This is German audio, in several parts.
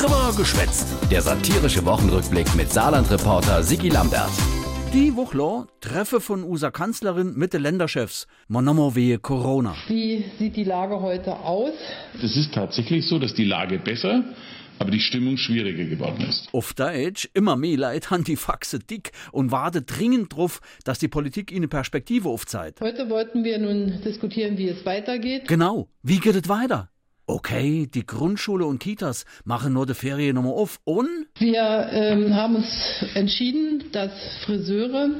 Drüber geschwätzt. Der satirische Wochenrückblick mit Saarland-Reporter Sigi Lambert. Die Woche Treffe von USA Kanzlerin mit den Länderchefs. Man wehe Corona. Wie sieht die Lage heute aus? Es ist tatsächlich so, dass die Lage besser, aber die Stimmung schwieriger geworden ist. Auf Deutsch immer mehr Leid an die Faxe dick und warte dringend drauf, dass die Politik ihnen Perspektive aufzeigt. Heute wollten wir nun diskutieren, wie es weitergeht. Genau. Wie geht es weiter? Okay, die Grundschule und Kitas machen nur die Ferien nochmal auf und? Wir ähm, haben uns entschieden, dass Friseure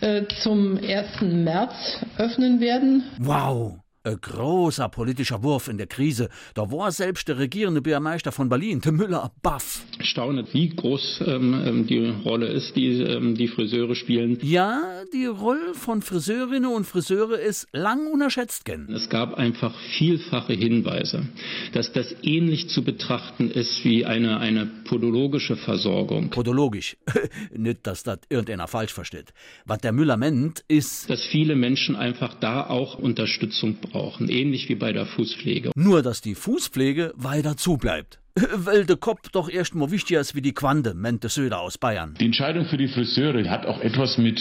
äh, zum 1. März öffnen werden. Wow. Ein großer politischer Wurf in der Krise. Da war selbst der regierende Bürgermeister von Berlin, der Müller, baff. Staune, wie groß ähm, ähm, die Rolle ist, die ähm, die Friseure spielen. Ja, die Rolle von Friseurinnen und Friseure ist lang unerschätzt gen. Es gab einfach vielfache Hinweise, dass das ähnlich zu betrachten ist wie eine, eine podologische Versorgung. Podologisch. Nicht, dass das irgendeiner falsch versteht. Was der Müller meint, ist... Dass viele Menschen einfach da auch Unterstützung brauchen brauchen, ähnlich wie bei der Fußpflege. Nur, dass die Fußpflege weiter zubleibt. Weil der Kopf doch erstmal wichtiger ist wie die Quante, meinte Söder aus Bayern. Die Entscheidung für die Friseure hat auch etwas mit,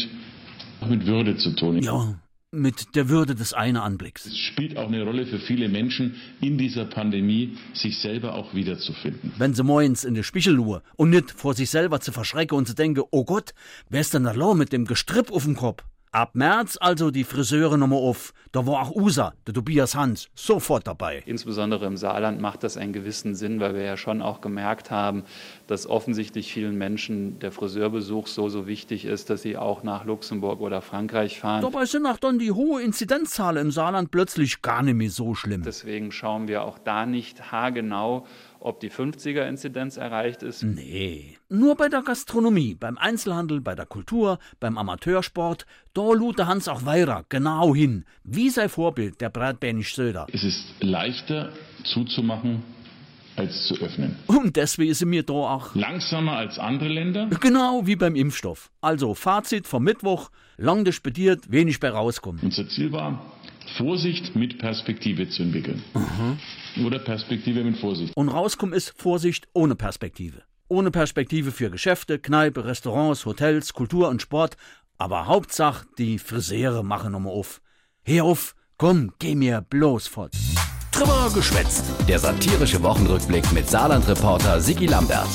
mit Würde zu tun. Ja, mit der Würde des einen Anblicks. Es spielt auch eine Rolle für viele Menschen in dieser Pandemie, sich selber auch wiederzufinden. Wenn sie moins in die Spichelluhe und nicht vor sich selber zu verschrecken und zu denken, oh Gott, wer ist denn da lau mit dem Gestripp auf dem Kopf? Ab März also die Friseure nochmal auf. Da war auch USA, der Tobias Hans, sofort dabei. Insbesondere im Saarland macht das einen gewissen Sinn, weil wir ja schon auch gemerkt haben, dass offensichtlich vielen Menschen der Friseurbesuch so, so wichtig ist, dass sie auch nach Luxemburg oder Frankreich fahren. Dabei sind auch dann die hohe Inzidenzzahl im Saarland plötzlich gar nicht mehr so schlimm. Deswegen schauen wir auch da nicht haargenau, ob die 50er-Inzidenz erreicht ist. Nee, nur bei der Gastronomie, beim Einzelhandel, bei der Kultur, beim Amateursport, da lute Hans auch weiter genau hin, wie sein Vorbild, der Breitbänisch Söder. Es ist leichter zuzumachen, als zu öffnen. Und deswegen sind wir da auch langsamer als andere Länder. Genau wie beim Impfstoff. Also Fazit vom Mittwoch, lang disputiert, wenig bei rauskommen. Unser Ziel war, Vorsicht mit Perspektive zu entwickeln. Mhm. Oder Perspektive mit Vorsicht. Und rauskommen ist Vorsicht ohne Perspektive. Ohne Perspektive für Geschäfte, Kneipe, Restaurants, Hotels, Kultur und Sport. Aber Hauptsache, die Friseure machen nochmal auf. Hör auf, komm, geh mir bloß fort. Drüber geschwätzt. Der satirische Wochenrückblick mit Saarland-Reporter Sigi Lambert.